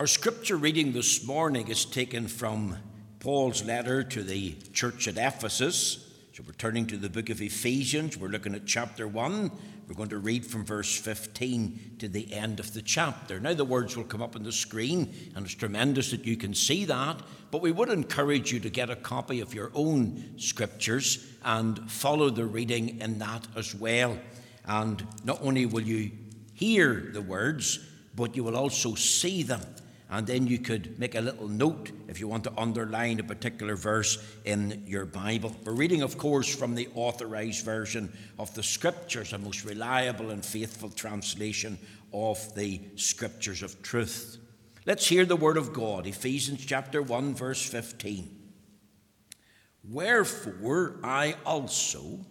Our scripture reading this morning is taken from Paul's letter to the church at Ephesus. So we're turning to the book of Ephesians. We're looking at chapter 1. We're going to read from verse 15 to the end of the chapter. Now, the words will come up on the screen, and it's tremendous that you can see that. But we would encourage you to get a copy of your own scriptures and follow the reading in that as well. And not only will you hear the words, but you will also see them and then you could make a little note if you want to underline a particular verse in your Bible. We're reading, of course, from the authorized version of the Scriptures, a most reliable and faithful translation of the Scriptures of truth. Let's hear the word of God, Ephesians chapter 1, verse 15. Wherefore I also,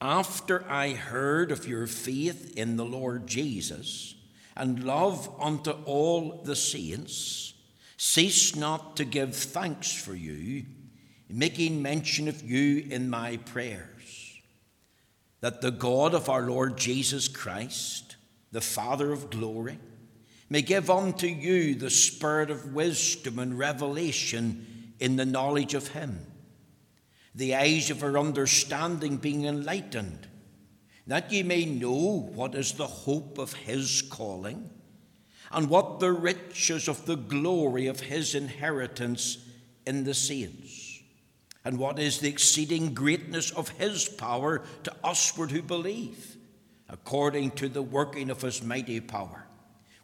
after I heard of your faith in the Lord Jesus, and love unto all the saints, cease not to give thanks for you, making mention of you in my prayers, that the God of our Lord Jesus Christ, the Father of glory, may give unto you the spirit of wisdom and revelation in the knowledge of Him, the eyes of our understanding being enlightened that ye may know what is the hope of his calling, and what the riches of the glory of his inheritance in the saints, and what is the exceeding greatness of his power to usward who believe, according to the working of his mighty power,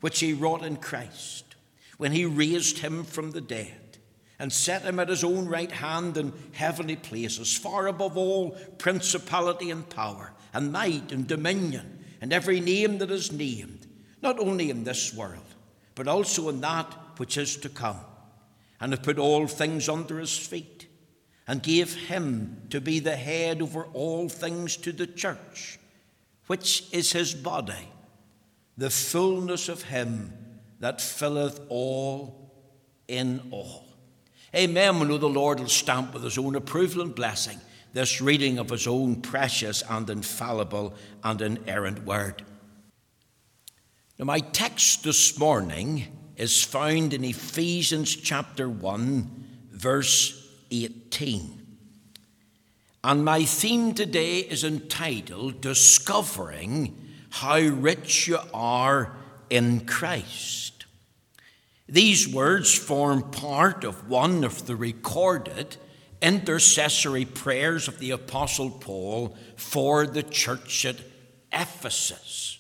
which he wrought in Christ, when he raised him from the dead and set him at his own right hand in heavenly places, far above all principality and power, and might and dominion, and every name that is named, not only in this world, but also in that which is to come, and have put all things under his feet, and gave him to be the head over all things to the church, which is his body, the fullness of him that filleth all in all. Amen. We know the Lord will stamp with his own approval and blessing this reading of his own precious and infallible and inerrant word. Now, my text this morning is found in Ephesians chapter 1, verse 18. And my theme today is entitled Discovering How Rich You Are in Christ. These words form part of one of the recorded intercessory prayers of the Apostle Paul for the church at Ephesus.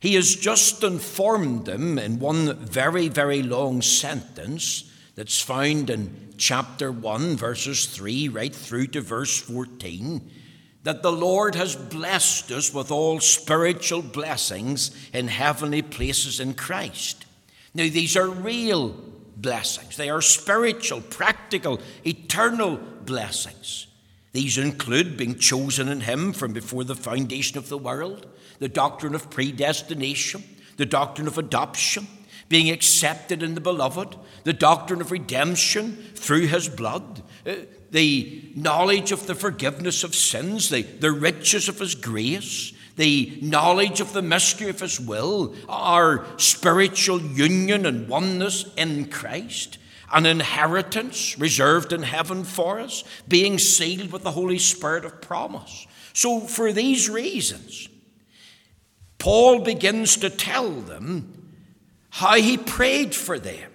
He has just informed them in one very, very long sentence that's found in chapter 1, verses 3 right through to verse 14 that the Lord has blessed us with all spiritual blessings in heavenly places in Christ. Now, these are real blessings, they are spiritual, practical, eternal blessings. These include being chosen in Him from before the foundation of the world, the doctrine of predestination, the doctrine of adoption, being accepted in the beloved, the doctrine of redemption through His blood, uh, the knowledge of the forgiveness of sins, the, the riches of His grace, the knowledge of the mystery of His will, our spiritual union and oneness in Christ, an inheritance reserved in heaven for us, being sealed with the Holy Spirit of promise. So, for these reasons, Paul begins to tell them how he prayed for them.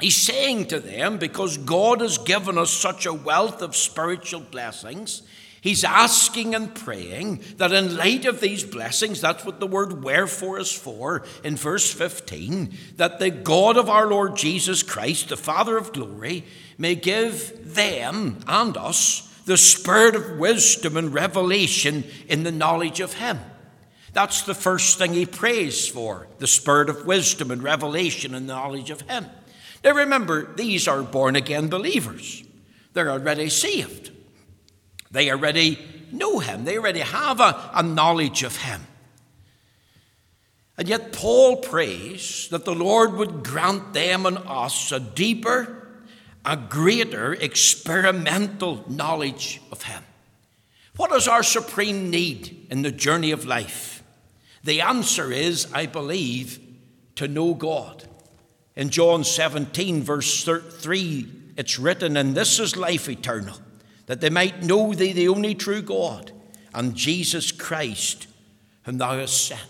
He's saying to them, because God has given us such a wealth of spiritual blessings, He's asking and praying that in light of these blessings, that's what the word wherefore is for in verse 15, that the God of our Lord Jesus Christ, the Father of glory, may give them and us the spirit of wisdom and revelation in the knowledge of Him. That's the first thing he prays for the spirit of wisdom and revelation and knowledge of Him. Now remember, these are born again believers, they're already saved. They already know him, they already have a, a knowledge of him. And yet, Paul prays that the Lord would grant them and us a deeper, a greater experimental knowledge of Him. What is our supreme need in the journey of life? The answer is, I believe, to know God. In John 17, verse 3, it's written, And this is life eternal, that they might know thee, the only true God, and Jesus Christ, whom thou hast sent.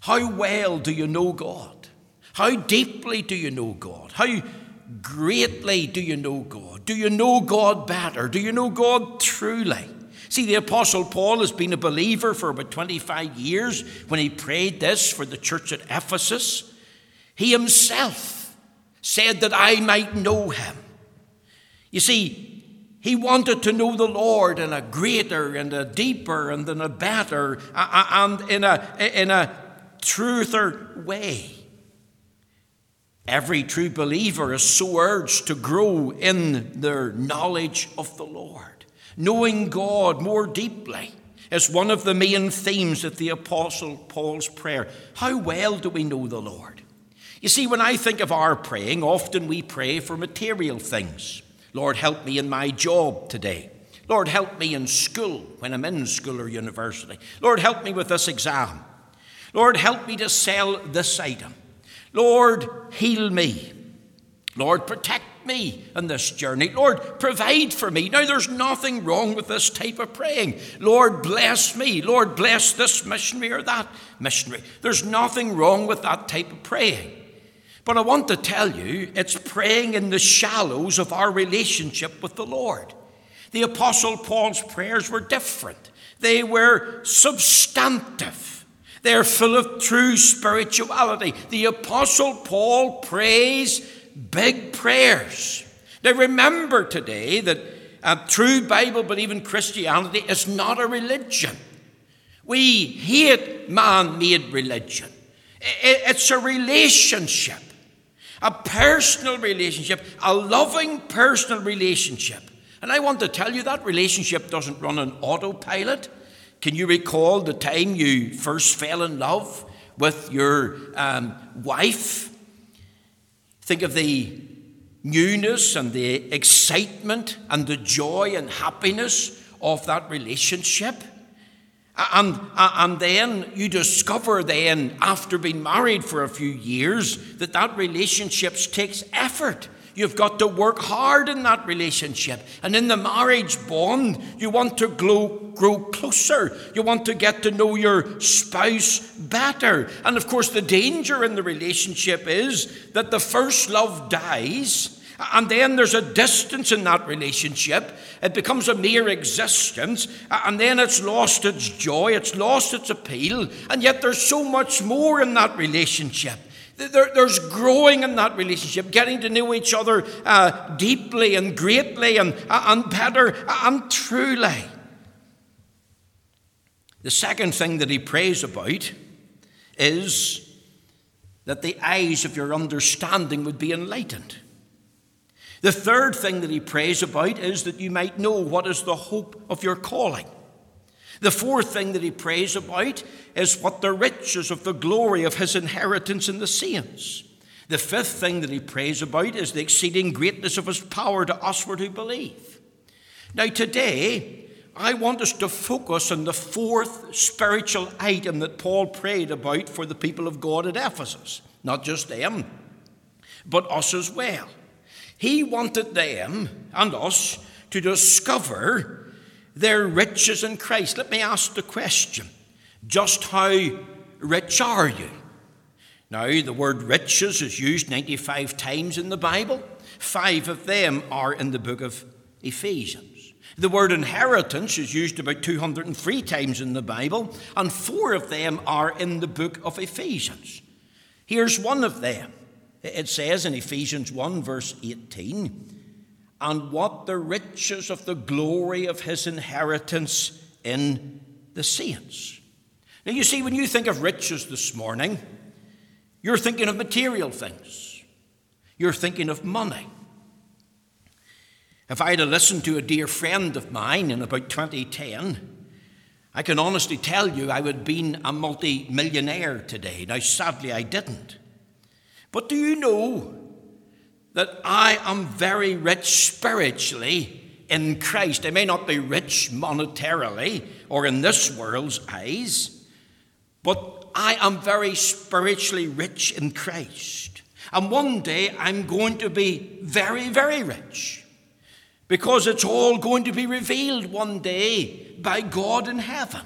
How well do you know God? How deeply do you know God? How greatly do you know God? Do you know God better? Do you know God truly? See, the Apostle Paul has been a believer for about 25 years when he prayed this for the church at Ephesus. He himself said that I might know him. You see, he wanted to know the Lord in a greater and a deeper and in a better and in a, in a truther way. Every true believer is so urged to grow in their knowledge of the Lord. Knowing God more deeply is one of the main themes of the Apostle Paul's prayer. How well do we know the Lord? You see, when I think of our praying, often we pray for material things. Lord, help me in my job today. Lord, help me in school when I'm in school or university. Lord, help me with this exam. Lord, help me to sell this item. Lord, heal me. Lord, protect me in this journey. Lord, provide for me. Now, there's nothing wrong with this type of praying. Lord, bless me. Lord, bless this missionary or that missionary. There's nothing wrong with that type of praying. But I want to tell you, it's praying in the shallows of our relationship with the Lord. The Apostle Paul's prayers were different, they were substantive. They're full of true spirituality. The Apostle Paul prays big prayers. Now, remember today that a true Bible believing Christianity is not a religion. We hate man made religion, it's a relationship, a personal relationship, a loving personal relationship. And I want to tell you that relationship doesn't run on autopilot. Can you recall the time you first fell in love with your um, wife? Think of the newness and the excitement and the joy and happiness of that relationship. And, and then you discover then, after being married for a few years, that that relationship takes effort. You've got to work hard in that relationship. And in the marriage bond, you want to grow, grow closer. You want to get to know your spouse better. And of course, the danger in the relationship is that the first love dies. And then there's a distance in that relationship. It becomes a mere existence. And then it's lost its joy, it's lost its appeal. And yet there's so much more in that relationship. There, there's growing in that relationship, getting to know each other uh, deeply and greatly and, uh, and better and truly. The second thing that he prays about is that the eyes of your understanding would be enlightened. The third thing that he prays about is that you might know what is the hope of your calling. The fourth thing that he prays about is what the riches of the glory of his inheritance in the saints. The fifth thing that he prays about is the exceeding greatness of his power to usward who believe. Now, today, I want us to focus on the fourth spiritual item that Paul prayed about for the people of God at Ephesus. Not just them, but us as well. He wanted them and us to discover their riches in Christ. Let me ask the question just how rich are you? Now, the word riches is used 95 times in the Bible. Five of them are in the book of Ephesians. The word inheritance is used about 203 times in the Bible, and four of them are in the book of Ephesians. Here's one of them. It says in Ephesians 1, verse 18, and what the riches of the glory of his inheritance in the saints. Now, you see, when you think of riches this morning, you're thinking of material things, you're thinking of money. If I had listened to a dear friend of mine in about 2010, I can honestly tell you I would have been a multi millionaire today. Now, sadly, I didn't. But do you know that I am very rich spiritually in Christ. I may not be rich monetarily or in this world's eyes, but I am very spiritually rich in Christ. And one day I'm going to be very, very rich because it's all going to be revealed one day by God in heaven.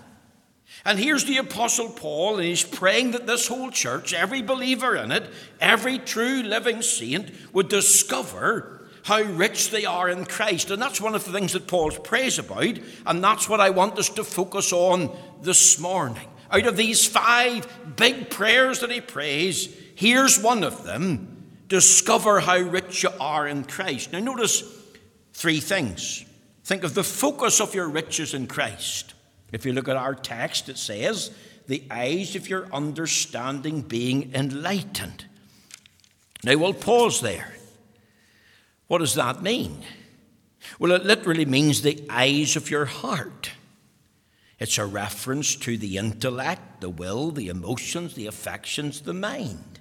And here's the Apostle Paul, and he's praying that this whole church, every believer in it, every true living saint, would discover how rich they are in Christ. And that's one of the things that Paul prays about, and that's what I want us to focus on this morning. Out of these five big prayers that he prays, here's one of them discover how rich you are in Christ. Now, notice three things. Think of the focus of your riches in Christ. If you look at our text, it says, the eyes of your understanding being enlightened. Now, we'll pause there. What does that mean? Well, it literally means the eyes of your heart. It's a reference to the intellect, the will, the emotions, the affections, the mind.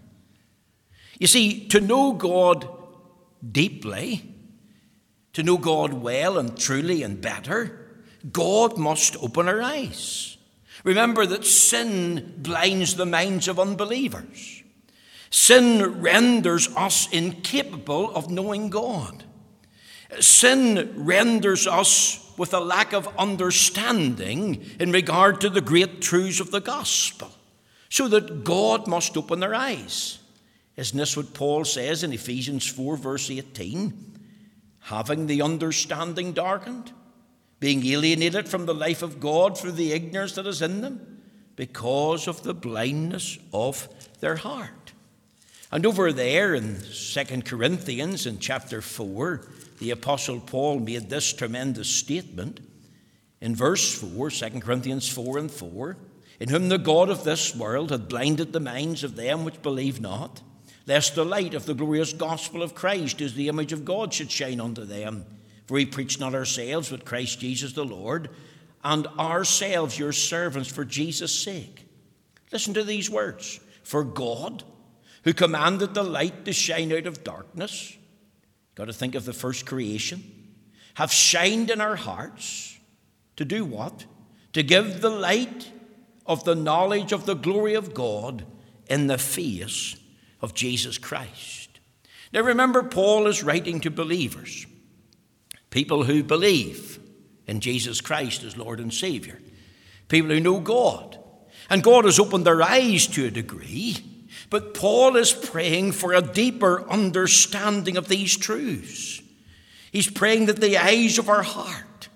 You see, to know God deeply, to know God well and truly and better, God must open our eyes. Remember that sin blinds the minds of unbelievers. Sin renders us incapable of knowing God. Sin renders us with a lack of understanding in regard to the great truths of the gospel, so that God must open their eyes. Isn't this what Paul says in Ephesians 4, verse 18? Having the understanding darkened, being alienated from the life of God through the ignorance that is in them, because of the blindness of their heart. And over there in 2 Corinthians in chapter 4, the Apostle Paul made this tremendous statement in verse 4, 2 Corinthians 4 and 4 In whom the God of this world hath blinded the minds of them which believe not, lest the light of the glorious gospel of Christ, as the image of God, should shine unto them. For we preach not ourselves, but Christ Jesus the Lord, and ourselves your servants for Jesus' sake. Listen to these words For God, who commanded the light to shine out of darkness, got to think of the first creation, have shined in our hearts to do what? To give the light of the knowledge of the glory of God in the face of Jesus Christ. Now remember, Paul is writing to believers, people who believe in Jesus Christ as Lord and Savior, people who know God. And God has opened their eyes to a degree, but Paul is praying for a deeper understanding of these truths. He's praying that the eyes of our heart,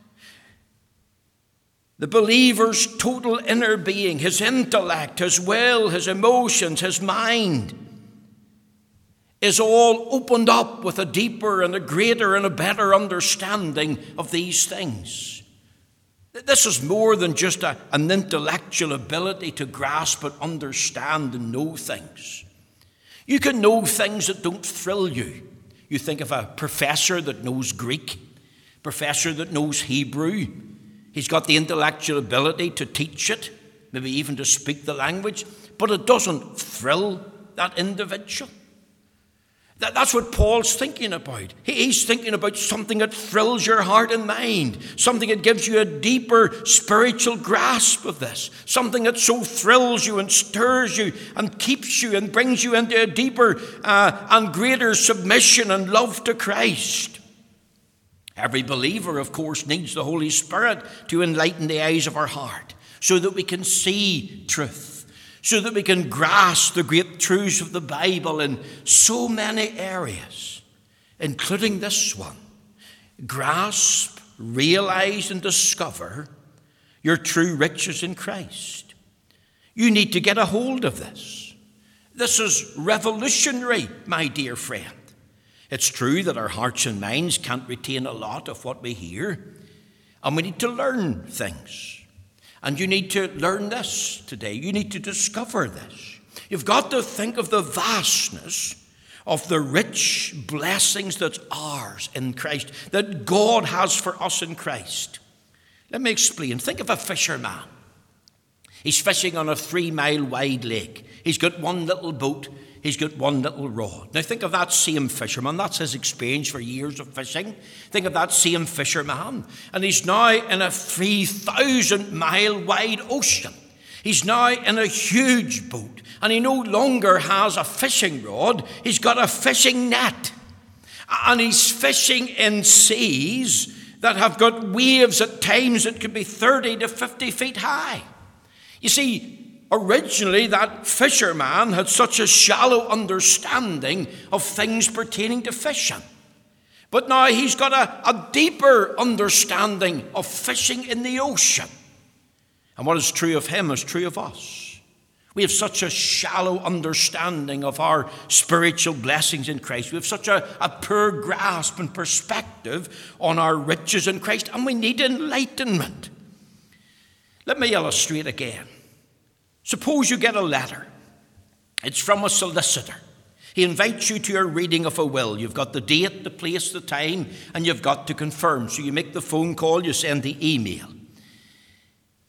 the believer's total inner being, his intellect, his will, his emotions, his mind, is all opened up with a deeper and a greater and a better understanding of these things. This is more than just a, an intellectual ability to grasp and understand and know things. You can know things that don't thrill you. You think of a professor that knows Greek, professor that knows Hebrew. He's got the intellectual ability to teach it, maybe even to speak the language, but it doesn't thrill that individual. That, that's what Paul's thinking about. He, he's thinking about something that thrills your heart and mind, something that gives you a deeper spiritual grasp of this, something that so thrills you and stirs you and keeps you and brings you into a deeper uh, and greater submission and love to Christ. Every believer, of course, needs the Holy Spirit to enlighten the eyes of our heart so that we can see truth so that we can grasp the great truths of the Bible in so many areas, including this one. Grasp, realize, and discover your true riches in Christ. You need to get a hold of this. This is revolutionary, my dear friend. It's true that our hearts and minds can't retain a lot of what we hear, and we need to learn things. And you need to learn this today. You need to discover this. You've got to think of the vastness of the rich blessings that's ours in Christ, that God has for us in Christ. Let me explain. Think of a fisherman. He's fishing on a three mile wide lake. He's got one little boat he's got one little rod. Now think of that same fisherman. That's his experience for years of fishing. Think of that same fisherman. And he's now in a 3,000 mile wide ocean. He's now in a huge boat, and he no longer has a fishing rod, he's got a fishing net. And he's fishing in seas that have got waves at times that could be 30 to 50 feet high. You see, originally that fisherman had such a shallow understanding of things pertaining to fishing. But now he's got a, a deeper understanding of fishing in the ocean. And what is true of him is true of us. We have such a shallow understanding of our spiritual blessings in Christ. We have such a, a poor grasp and perspective on our riches in Christ, and we need enlightenment. Let me illustrate again. Suppose you get a letter, it's from a solicitor. He invites you to your reading of a will. You've got the date, the place, the time, and you've got to confirm. So you make the phone call, you send the email.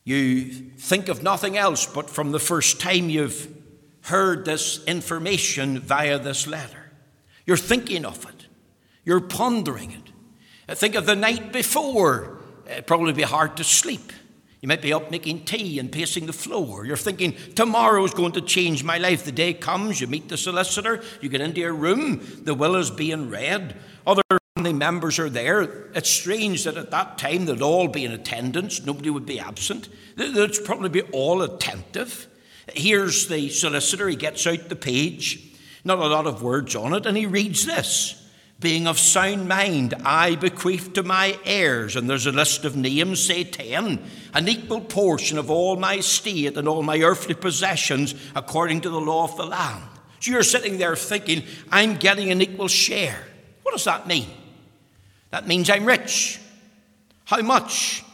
You think of nothing else but from the first time you've heard this information via this letter. You're thinking of it, you're pondering it. Think of the night before. It'd probably be hard to sleep. You might be up making tea and pacing the floor. You're thinking, tomorrow's going to change my life. The day comes, you meet the solicitor, you get into your room, the will is being read. Other family members are there. It's strange that at that time they'd all be in attendance, nobody would be absent. They'd probably be all attentive. Here's the solicitor, he gets out the page, not a lot of words on it, and he reads this. Being of sound mind, I bequeath to my heirs, and there's a list of names, say ten, an equal portion of all my estate and all my earthly possessions according to the law of the land. So you're sitting there thinking, I'm getting an equal share. What does that mean? That means I'm rich. How much?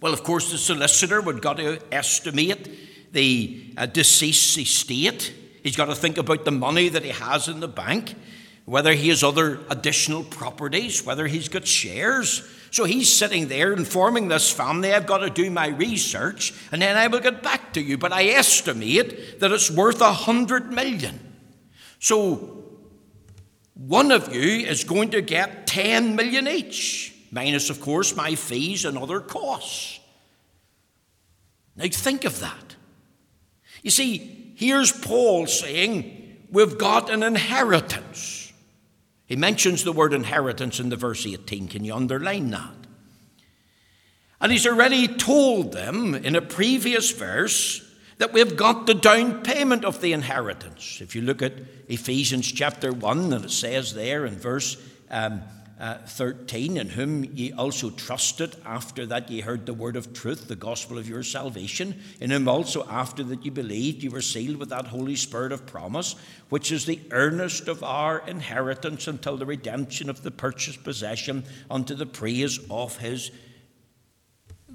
Well, of course, the solicitor would got to estimate the uh, deceased estate. He's got to think about the money that he has in the bank, whether he has other additional properties, whether he's got shares. So he's sitting there informing this family, I've got to do my research, and then I will get back to you. But I estimate that it's worth a hundred million. So one of you is going to get 10 million each, minus, of course, my fees and other costs. Now, think of that. You see, here's Paul saying, We've got an inheritance. He mentions the word inheritance in the verse 18. Can you underline that? And he's already told them in a previous verse that we've got the down payment of the inheritance. If you look at Ephesians chapter 1, and it says there in verse um, uh, 13, in whom ye also trusted after that ye heard the word of truth, the gospel of your salvation, in whom also after that ye believed, ye were sealed with that Holy Spirit of promise, which is the earnest of our inheritance until the redemption of the purchased possession unto the praise of his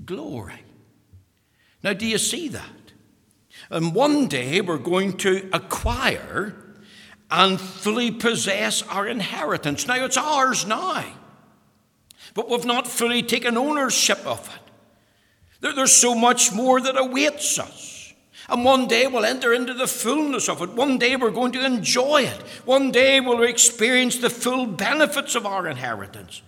glory. Now, do you see that? And one day we're going to acquire and fully possess our inheritance. Now it's ours now, but we've not fully taken ownership of it. There's so much more that awaits us. And one day we'll enter into the fullness of it. One day we're going to enjoy it. One day we'll experience the full benefits of our inheritance.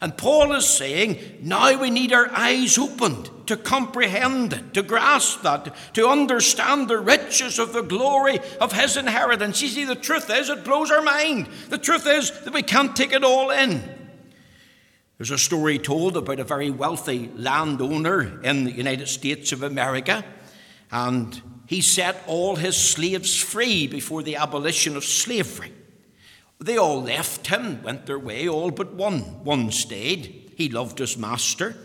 And Paul is saying, now we need our eyes opened to comprehend it, to grasp that, to understand the riches of the glory of his inheritance. You see, the truth is, it blows our mind. The truth is that we can't take it all in. There's a story told about a very wealthy landowner in the United States of America, and he set all his slaves free before the abolition of slavery. They all left him, went their way, all but one. One stayed. He loved his master.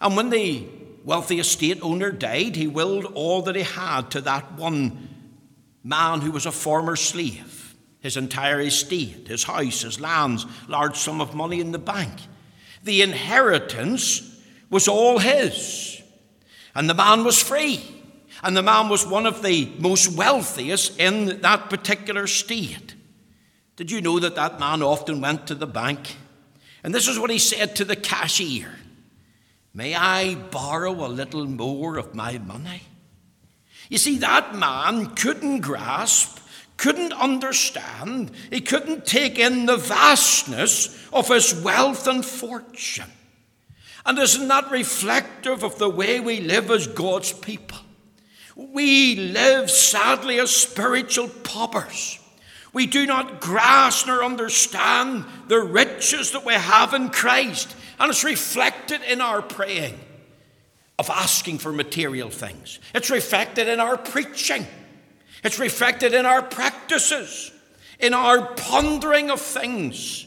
And when the wealthy estate owner died, he willed all that he had to that one man who was a former slave. His entire estate, his house, his lands, large sum of money in the bank. The inheritance was all his. And the man was free. And the man was one of the most wealthiest in that particular state. Did you know that that man often went to the bank? And this is what he said to the cashier May I borrow a little more of my money? You see, that man couldn't grasp, couldn't understand, he couldn't take in the vastness of his wealth and fortune. And isn't that reflective of the way we live as God's people? We live sadly as spiritual paupers. We do not grasp nor understand the riches that we have in Christ, and it's reflected in our praying of asking for material things. It's reflected in our preaching. It's reflected in our practices, in our pondering of things,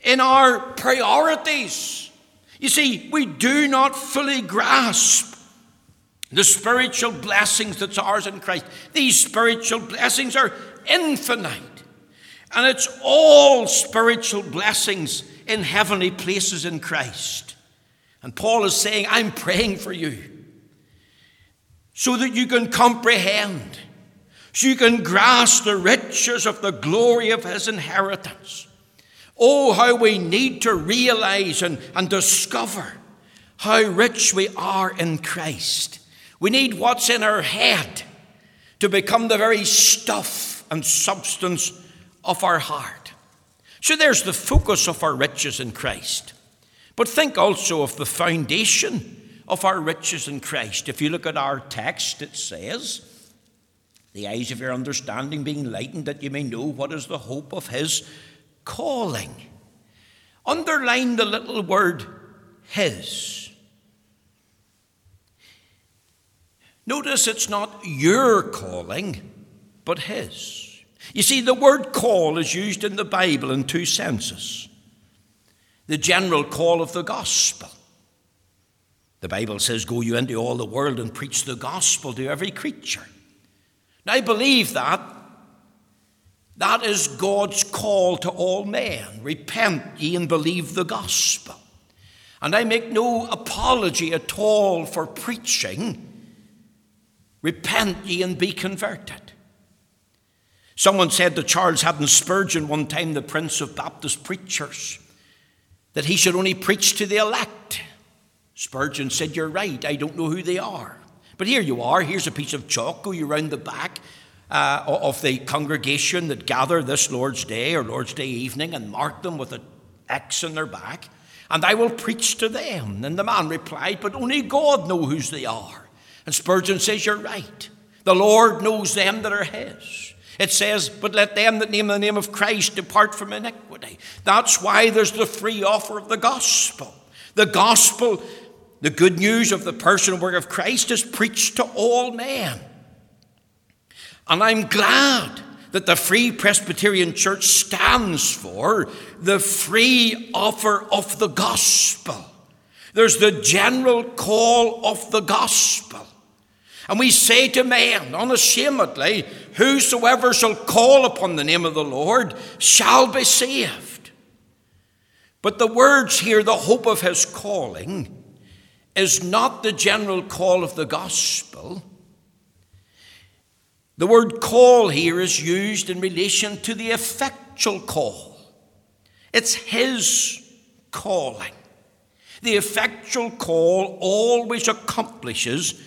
in our priorities. You see, we do not fully grasp the spiritual blessings that's ours in Christ. These spiritual blessings are infinite. And it's all spiritual blessings in heavenly places in Christ. And Paul is saying, I'm praying for you so that you can comprehend, so you can grasp the riches of the glory of his inheritance. Oh, how we need to realize and, and discover how rich we are in Christ. We need what's in our head to become the very stuff and substance of our heart. So there's the focus of our riches in Christ. But think also of the foundation of our riches in Christ. If you look at our text, it says, The eyes of your understanding being lightened, that you may know what is the hope of his calling. Underline the little word his. Notice it's not your calling, but his. You see, the word call is used in the Bible in two senses the general call of the gospel. The Bible says, Go you into all the world and preach the gospel to every creature. Now, I believe that. That is God's call to all men. Repent ye and believe the gospel. And I make no apology at all for preaching. Repent ye and be converted. Someone said to Charles Haddon Spurgeon one time, the Prince of Baptist Preachers, that he should only preach to the elect. Spurgeon said, You're right, I don't know who they are. But here you are, here's a piece of chalk, go you round the back uh, of the congregation that gather this Lord's Day or Lord's Day evening and mark them with an X in their back, and I will preach to them. And the man replied, But only God knows whose they are. And Spurgeon says, You're right. The Lord knows them that are His. It says, But let them that name the name of Christ depart from iniquity. That's why there's the free offer of the gospel. The gospel, the good news of the person and work of Christ, is preached to all men. And I'm glad that the Free Presbyterian Church stands for the free offer of the gospel. There's the general call of the gospel. And we say to men unashamedly, Whosoever shall call upon the name of the Lord shall be saved. But the words here, the hope of his calling, is not the general call of the gospel. The word call here is used in relation to the effectual call. It's his calling. The effectual call always accomplishes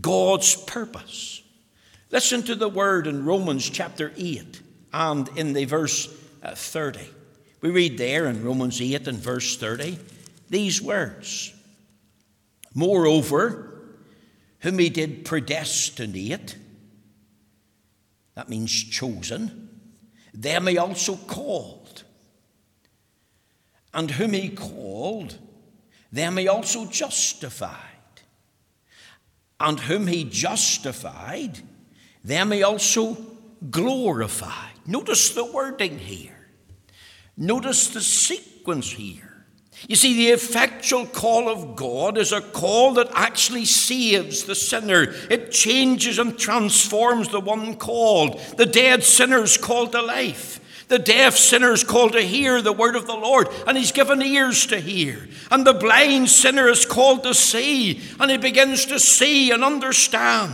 God's purpose. Listen to the word in Romans chapter 8 and in the verse uh, 30. We read there in Romans 8 and verse 30 these words Moreover, whom he did predestinate, that means chosen, them he also called. And whom he called, them he also justified and whom he justified, them he also glorified. Notice the wording here. Notice the sequence here. You see, the effectual call of God is a call that actually saves the sinner. It changes and transforms the one called. The dead sinner's called to life. The deaf sinner is called to hear the word of the Lord, and he's given ears to hear. And the blind sinner is called to see, and he begins to see and understand.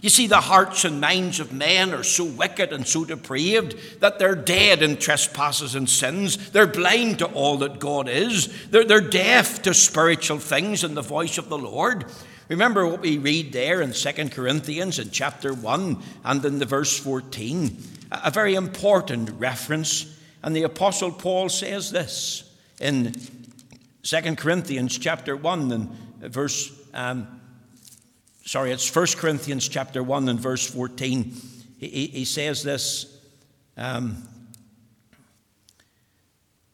You see, the hearts and minds of men are so wicked and so depraved that they're dead in trespasses and sins. They're blind to all that God is. They're, they're deaf to spiritual things and the voice of the Lord. Remember what we read there in 2 Corinthians in chapter 1 and in the verse 14 a very important reference. And the Apostle Paul says this in 2 Corinthians chapter 1 and verse um, sorry, it's 1 Corinthians chapter 1 and verse 14. He, he says this. Um,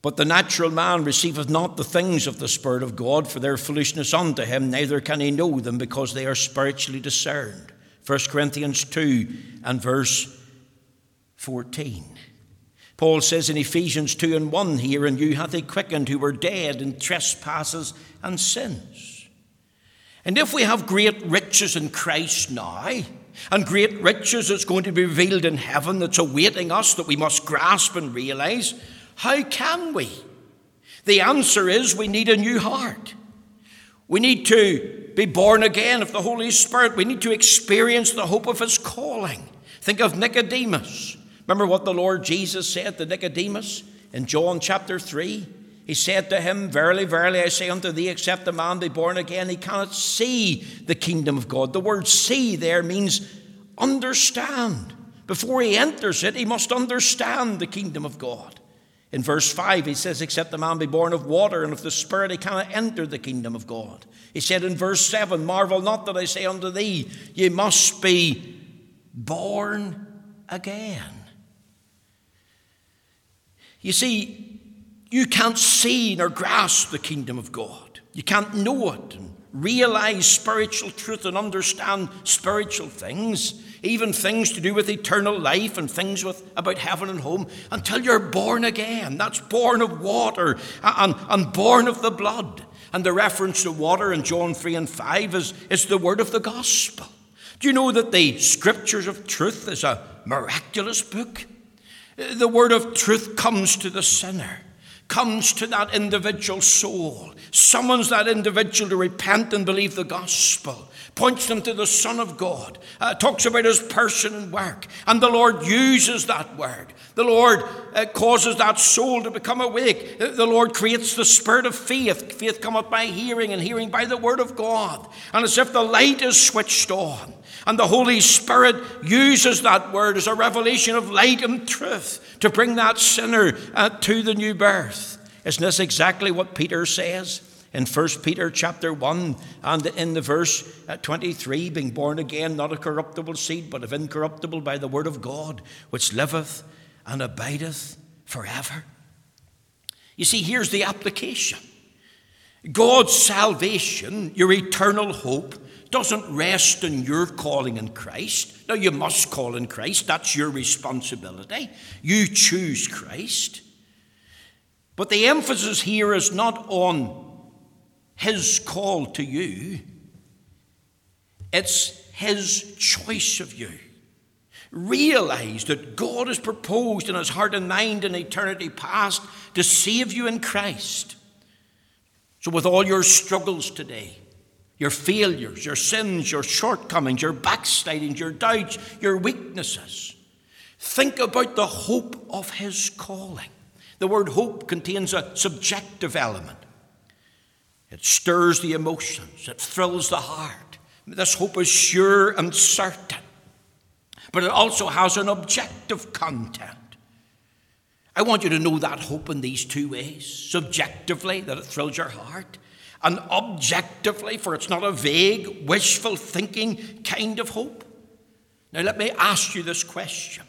but the natural man receiveth not the things of the Spirit of God, for their foolishness unto him, neither can he know them, because they are spiritually discerned. 1 Corinthians 2 and verse 14. Paul says in Ephesians 2 and 1 here, And you hath he quickened who were dead in trespasses and sins. And if we have great riches in Christ now, and great riches that's going to be revealed in heaven that's awaiting us that we must grasp and realize, how can we? The answer is we need a new heart. We need to be born again of the Holy Spirit. We need to experience the hope of His calling. Think of Nicodemus. Remember what the Lord Jesus said to Nicodemus in John chapter 3? He said to him, Verily, verily, I say unto thee, except a man be born again, he cannot see the kingdom of God. The word see there means understand. Before he enters it, he must understand the kingdom of God. In verse 5, he says, Except a man be born of water and of the Spirit, he cannot enter the kingdom of God. He said in verse 7, Marvel not that I say unto thee, ye must be born again. You see, you can't see nor grasp the kingdom of God. You can't know it and realize spiritual truth and understand spiritual things even things to do with eternal life and things with, about heaven and home, until you're born again. That's born of water and, and born of the blood. And the reference to water in John 3 and 5 is, is the word of the gospel. Do you know that the Scriptures of Truth is a miraculous book? The word of truth comes to the sinner comes to that individual soul, summons that individual to repent and believe the gospel, points them to the Son of God, uh, talks about his person and work. And the Lord uses that word. The Lord uh, causes that soul to become awake. The Lord creates the spirit of faith. Faith cometh by hearing, and hearing by the word of God. And as if the light is switched on. And the Holy Spirit uses that word as a revelation of light and truth to bring that sinner uh, to the new birth. Isn't this exactly what Peter says? In 1 Peter chapter 1 and in the verse uh, 23 being born again not of corruptible seed but of incorruptible by the word of God which liveth and abideth forever. You see here's the application. God's salvation, your eternal hope doesn't rest in your calling in Christ. Now you must call in Christ, that's your responsibility. You choose Christ. But the emphasis here is not on his call to you, it's His choice of you. Realize that God has proposed in His heart and mind in eternity past to save you in Christ. So, with all your struggles today, your failures, your sins, your shortcomings, your backslidings, your doubts, your weaknesses, think about the hope of His calling. The word hope contains a subjective element. It stirs the emotions, it thrills the heart. This hope is sure and certain, but it also has an objective content. I want you to know that hope in these two ways subjectively, that it thrills your heart, and objectively, for it's not a vague, wishful thinking kind of hope. Now, let me ask you this question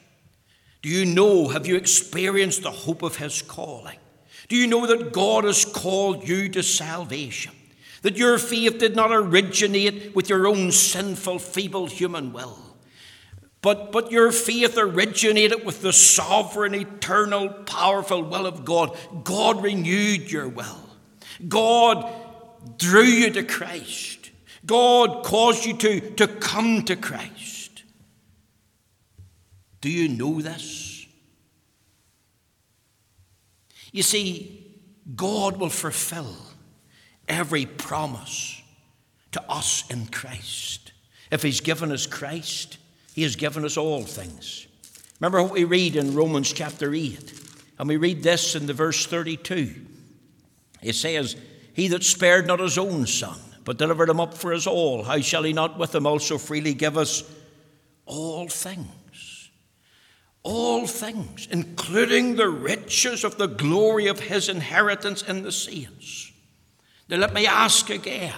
Do you know, have you experienced the hope of His calling? Do you know that God has called you to salvation? That your faith did not originate with your own sinful, feeble human will, but, but your faith originated with the sovereign, eternal, powerful will of God. God renewed your will. God drew you to Christ. God caused you to, to come to Christ. Do you know this? You see, God will fulfill every promise to us in Christ. If He's given us Christ, He has given us all things. Remember what we read in Romans chapter 8, and we read this in the verse 32. It says, He that spared not his own son, but delivered him up for us all, how shall he not with him also freely give us all things? All things, including the riches of the glory of his inheritance in the saints. Now, let me ask again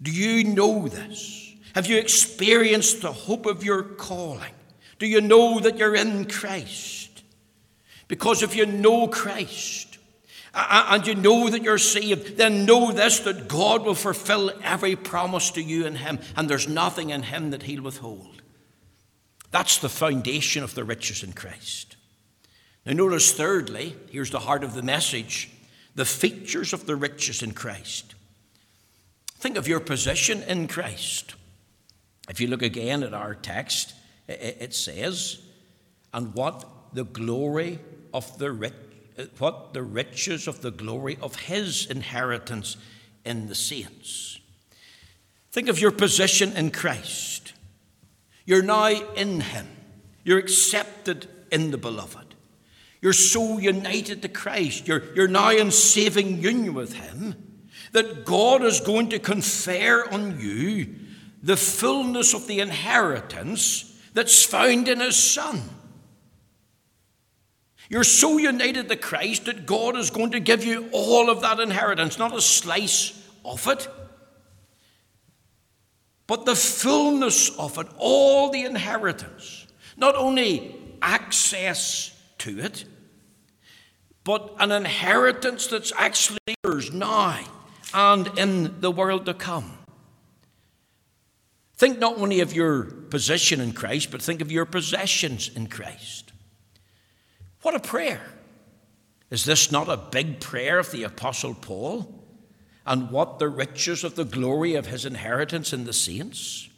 Do you know this? Have you experienced the hope of your calling? Do you know that you're in Christ? Because if you know Christ and you know that you're saved, then know this that God will fulfill every promise to you in Him, and there's nothing in Him that He'll withhold. That's the foundation of the riches in Christ. Now, notice thirdly, here's the heart of the message the features of the riches in Christ. Think of your position in Christ. If you look again at our text, it says, and what the glory of the rich, what the riches of the glory of his inheritance in the saints. Think of your position in Christ. You're now in him. You're accepted in the beloved. You're so united to Christ. You're, you're now in saving union with him that God is going to confer on you the fullness of the inheritance that's found in His Son. You're so united to Christ that God is going to give you all of that inheritance, not a slice of it, but the fullness of it, all the inheritance. Not only access to it, but an inheritance that's actually yours now and in the world to come. Think not only of your position in Christ, but think of your possessions in Christ. What a prayer! Is this not a big prayer of the Apostle Paul? And what the riches of the glory of his inheritance in the saints?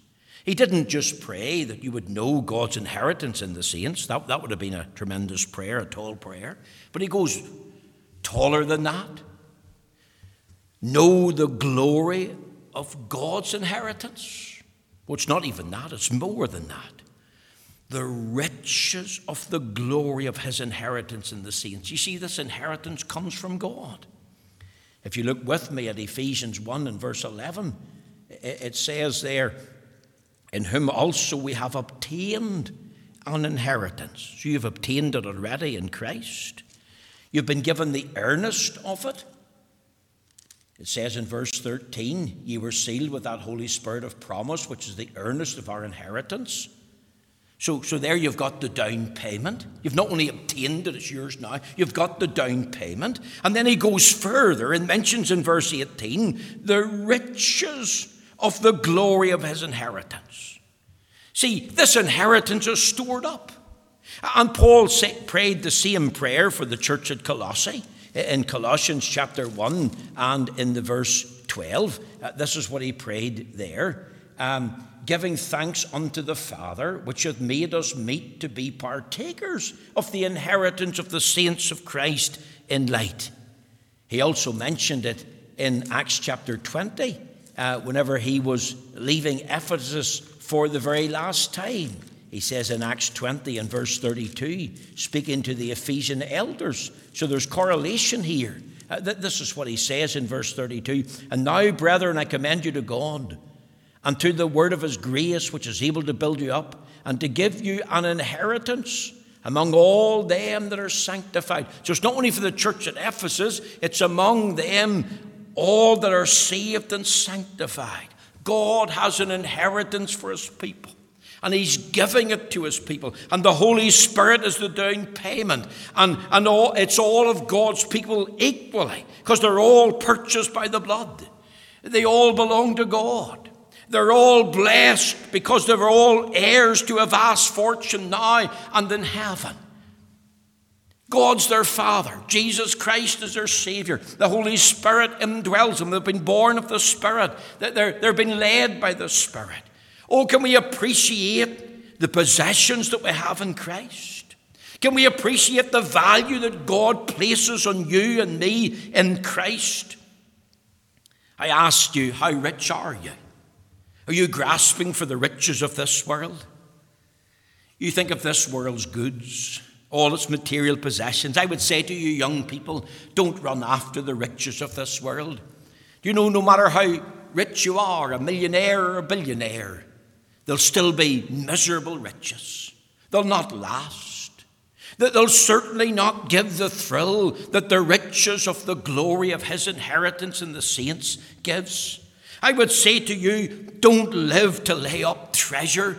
He didn't just pray that you would know God's inheritance in the saints. That, that would have been a tremendous prayer, a tall prayer. But he goes taller than that. Know the glory of God's inheritance. Well, it's not even that, it's more than that. The riches of the glory of his inheritance in the saints. You see, this inheritance comes from God. If you look with me at Ephesians 1 and verse 11, it says there, In whom also we have obtained an inheritance. So you've obtained it already in Christ. You've been given the earnest of it. It says in verse 13, Ye were sealed with that Holy Spirit of promise, which is the earnest of our inheritance. So, so there you've got the down payment. You've not only obtained it, it's yours now, you've got the down payment. And then he goes further and mentions in verse 18 the riches of the glory of his inheritance. See, this inheritance is stored up. And Paul prayed the same prayer for the church at Colossae in Colossians chapter 1 and in the verse 12. Uh, this is what he prayed there. Um, giving thanks unto the Father, which hath made us meet to be partakers of the inheritance of the saints of Christ in light. He also mentioned it in Acts chapter 20, uh, whenever he was leaving Ephesus for the very last time. He says in Acts 20 and verse 32, speaking to the Ephesian elders. So there's correlation here. Uh, th- this is what he says in verse 32 And now, brethren, I commend you to God and to the word of his grace, which is able to build you up and to give you an inheritance among all them that are sanctified. So it's not only for the church at Ephesus, it's among them all that are saved and sanctified. God has an inheritance for his people and he's giving it to his people. And the Holy Spirit is the down payment. And, and all, it's all of God's people equally, because they're all purchased by the blood. They all belong to God. They're all blessed because they're all heirs to a vast fortune now and in heaven. God's their Father. Jesus Christ is their Savior. The Holy Spirit indwells them. They've been born of the Spirit. They're, they're being led by the Spirit. Oh, can we appreciate the possessions that we have in Christ? Can we appreciate the value that God places on you and me in Christ? I asked you, how rich are you? Are you grasping for the riches of this world? You think of this world's goods, all its material possessions. I would say to you, young people, don't run after the riches of this world. Do you know, no matter how rich you are, a millionaire or a billionaire, They'll still be miserable riches. They'll not last. That they'll certainly not give the thrill that the riches of the glory of his inheritance in the saints gives. I would say to you, don't live to lay up treasure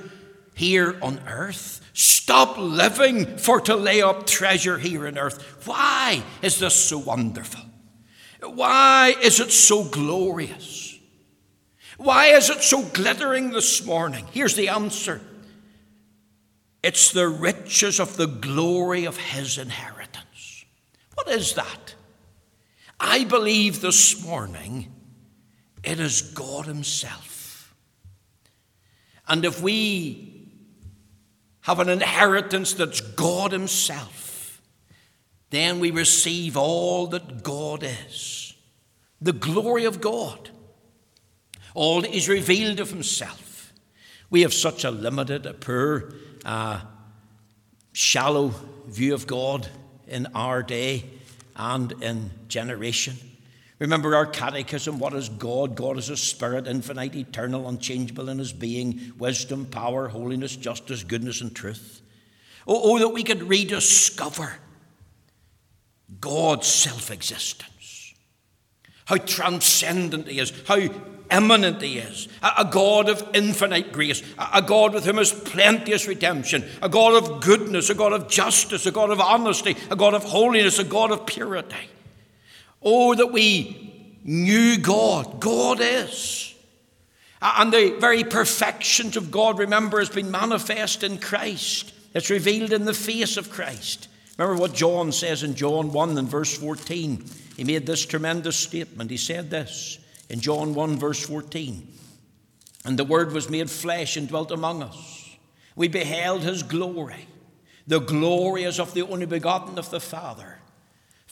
here on earth. Stop living for to lay up treasure here on earth. Why is this so wonderful? Why is it so glorious? Why is it so glittering this morning? Here's the answer it's the riches of the glory of His inheritance. What is that? I believe this morning it is God Himself. And if we have an inheritance that's God Himself, then we receive all that God is the glory of God. All that is revealed of Himself. We have such a limited, a poor, uh, shallow view of God in our day and in generation. Remember our catechism? What is God? God is a spirit, infinite, eternal, unchangeable in his being, wisdom, power, holiness, justice, goodness, and truth. Oh, oh that we could rediscover God's self existence. How transcendent he is, how immanent he is, a, God of infinite grace, a, God with whom is plenteous redemption, a God of goodness, a God of justice, a God of honesty, a God of holiness, a God of purity. Oh, that we knew God. God is. And the very perfections of God, remember, has been manifest in Christ. It's revealed in the face of Christ. Remember what John says in John 1 and verse 14. He made this tremendous statement. He said this in John 1, verse 14. And the Word was made flesh and dwelt among us. We beheld his glory. The glory as of the only begotten of the Father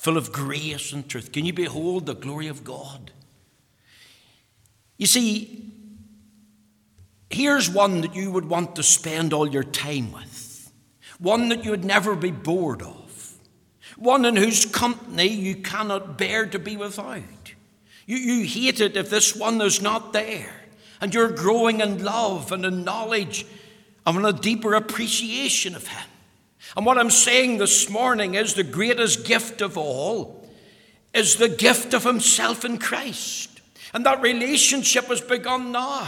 full of grace and truth. Can you behold the glory of God? You see, here's one that you would want to spend all your time with, one that you would never be bored of, one in whose company you cannot bear to be without. You, you hate it if this one is not there, and you're growing in love and in knowledge and in a deeper appreciation of Him. And what I'm saying this morning is the greatest gift of all is the gift of Himself in Christ. And that relationship has begun now.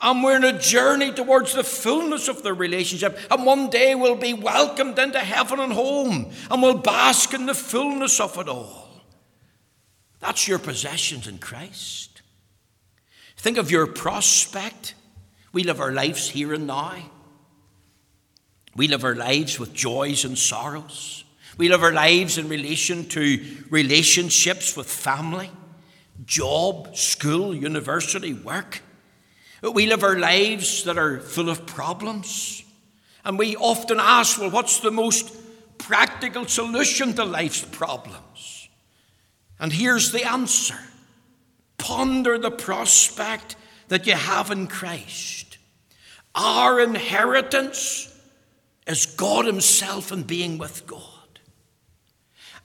And we're in a journey towards the fullness of the relationship. And one day we'll be welcomed into heaven and home. And we'll bask in the fullness of it all. That's your possessions in Christ. Think of your prospect. We live our lives here and now. We live our lives with joys and sorrows. We live our lives in relation to relationships with family, job, school, university, work. We live our lives that are full of problems. And we often ask, well, what's the most practical solution to life's problems? And here's the answer ponder the prospect that you have in Christ. Our inheritance is God Himself and being with God.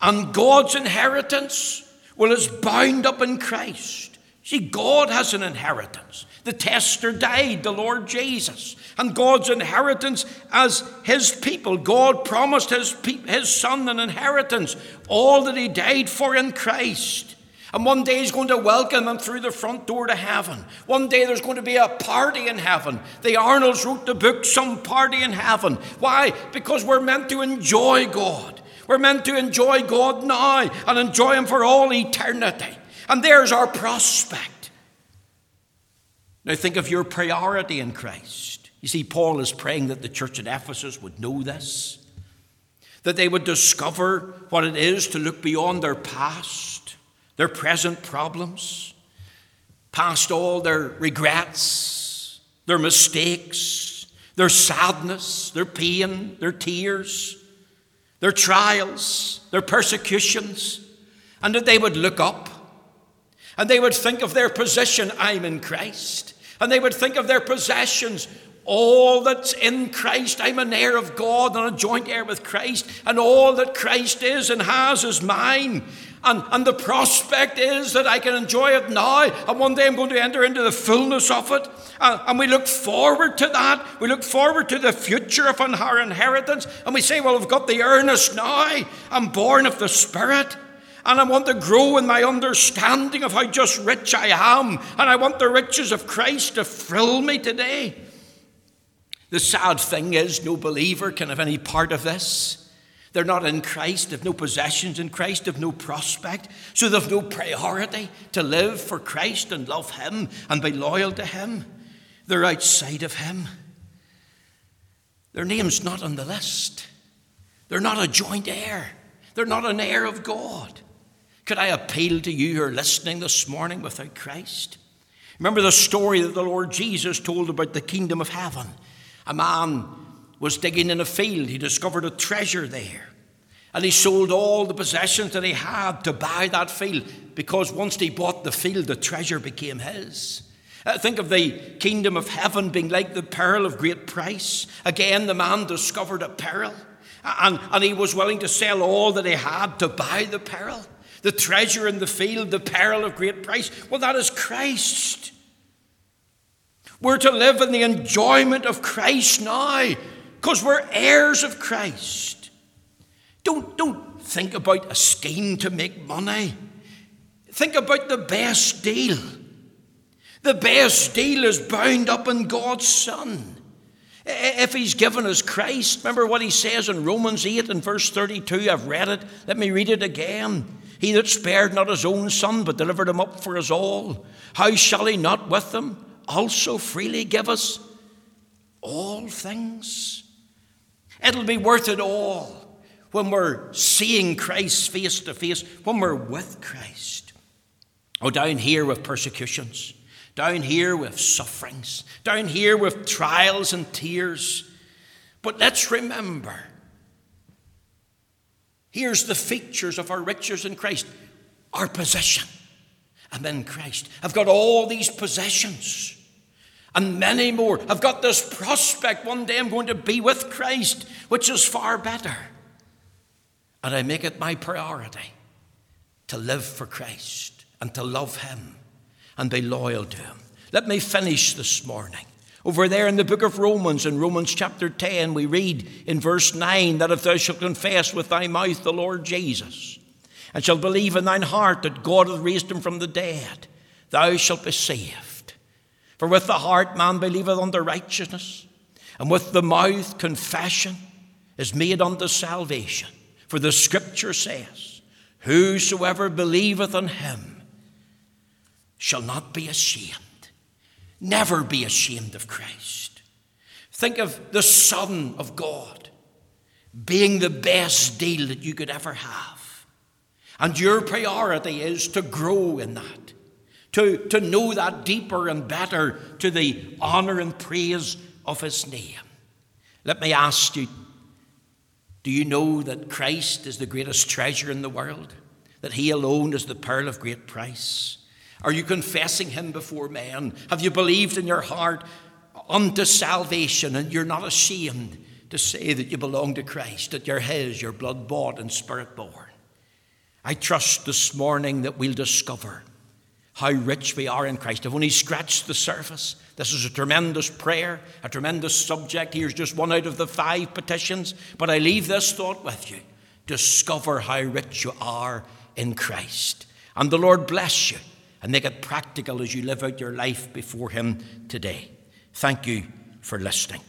And God's inheritance, well, is bound up in Christ. See, God has an inheritance. The testator died, the Lord Jesus. And God's inheritance as His people. God promised His, his Son an inheritance, all that He died for in Christ. And one day he's going to welcome them through the front door to heaven. One day there's going to be a party in heaven. The Arnolds wrote the book, Some Party in Heaven. Why? Because we're meant to enjoy God. We're meant to enjoy God now and enjoy Him for all eternity. And there's our prospect. Now think of your priority in Christ. You see, Paul is praying that the church at Ephesus would know this, that they would discover what it is to look beyond their past their present problems, past all their regrets, their mistakes, their sadness, their pain, their tears, their trials, their persecutions, and that they would look up and they would think of their position, I'm in Christ, and they would think of their possessions, all that's in Christ, I'm an heir of God and a joint heir with Christ, and all that Christ is and has is mine. And, and the prospect is that I can enjoy it now, and one day I'm going to enter into the fullness of it. Uh, and we look forward to that. We look forward to the future of our inheritance. And we say, Well, I've got the earnest now. I'm born of the Spirit. And I want to grow in my understanding of how just rich I am. And I want the riches of Christ to fill me today. The sad thing is, no believer can have any part of this. They're not in Christ, they've no possessions in Christ, they've no prospect, so they've no priority to live for Christ and love Him and be loyal to Him. They're outside of Him. Their name's not on the list. They're not a joint heir. They're not an heir of God. Could I appeal to you who are listening this morning without Christ? Remember the story that the Lord Jesus told about the kingdom of heaven. A man was digging in a field, he discovered a treasure there. And he sold all the possessions that he had to buy that field because once he bought the field, the treasure became his. Uh, think of the kingdom of heaven being like the pearl of great price. Again, the man discovered a pearl, and, and he was willing to sell all that he had to buy the pearl. The treasure in the field, the pearl of great price. Well, that is Christ. We're to live in the enjoyment of Christ now because we're heirs of Christ. Don't, don't think about a scheme to make money. Think about the best deal. The best deal is bound up in God's Son. If He's given us Christ, remember what He says in Romans 8 and verse 32. I've read it. Let me read it again. He that spared not His own Son, but delivered Him up for us all, how shall He not with Him also freely give us all things? It'll be worth it all when we're seeing Christ face to face, when we're with Christ. Oh, down here with persecutions down here with sufferings, down here with trials and tears. But let's remember here's the features of our riches in Christ our possession. I'm in Christ. I've got all these possessions and many more. I've got this prospect one day I'm going to be with Christ, which is far better. And I make it my priority to live for Christ and to love Him and be loyal to Him. Let me finish this morning. Over there in the book of Romans, in Romans chapter 10, we read in verse 9 that if thou shalt confess with thy mouth the Lord Jesus, and shalt believe in thine heart that God hath raised him from the dead, thou shalt be saved. For with the heart man believeth unto righteousness, and with the mouth confession is made unto salvation. For the scripture says, Whosoever believeth on him shall not be ashamed. Never be ashamed of Christ. Think of the Son of God being the best deal that you could ever have. And your priority is to grow in that, to, to know that deeper and better to the honor and praise of His name. Let me ask you do you know that Christ is the greatest treasure in the world? That He alone is the pearl of great price? Are you confessing Him before men? Have you believed in your heart unto salvation and you're not ashamed to say that you belong to Christ, that you're His, you're blood bought and spirit born? I trust this morning that we'll discover how rich we are in Christ. I've only scratched the surface. This is a tremendous prayer, a tremendous subject. Here's just one out of the five petitions, but I leave this thought with you. Discover how rich you are in Christ. And the Lord bless you and make it practical as you live out your life before Him today. Thank you for listening.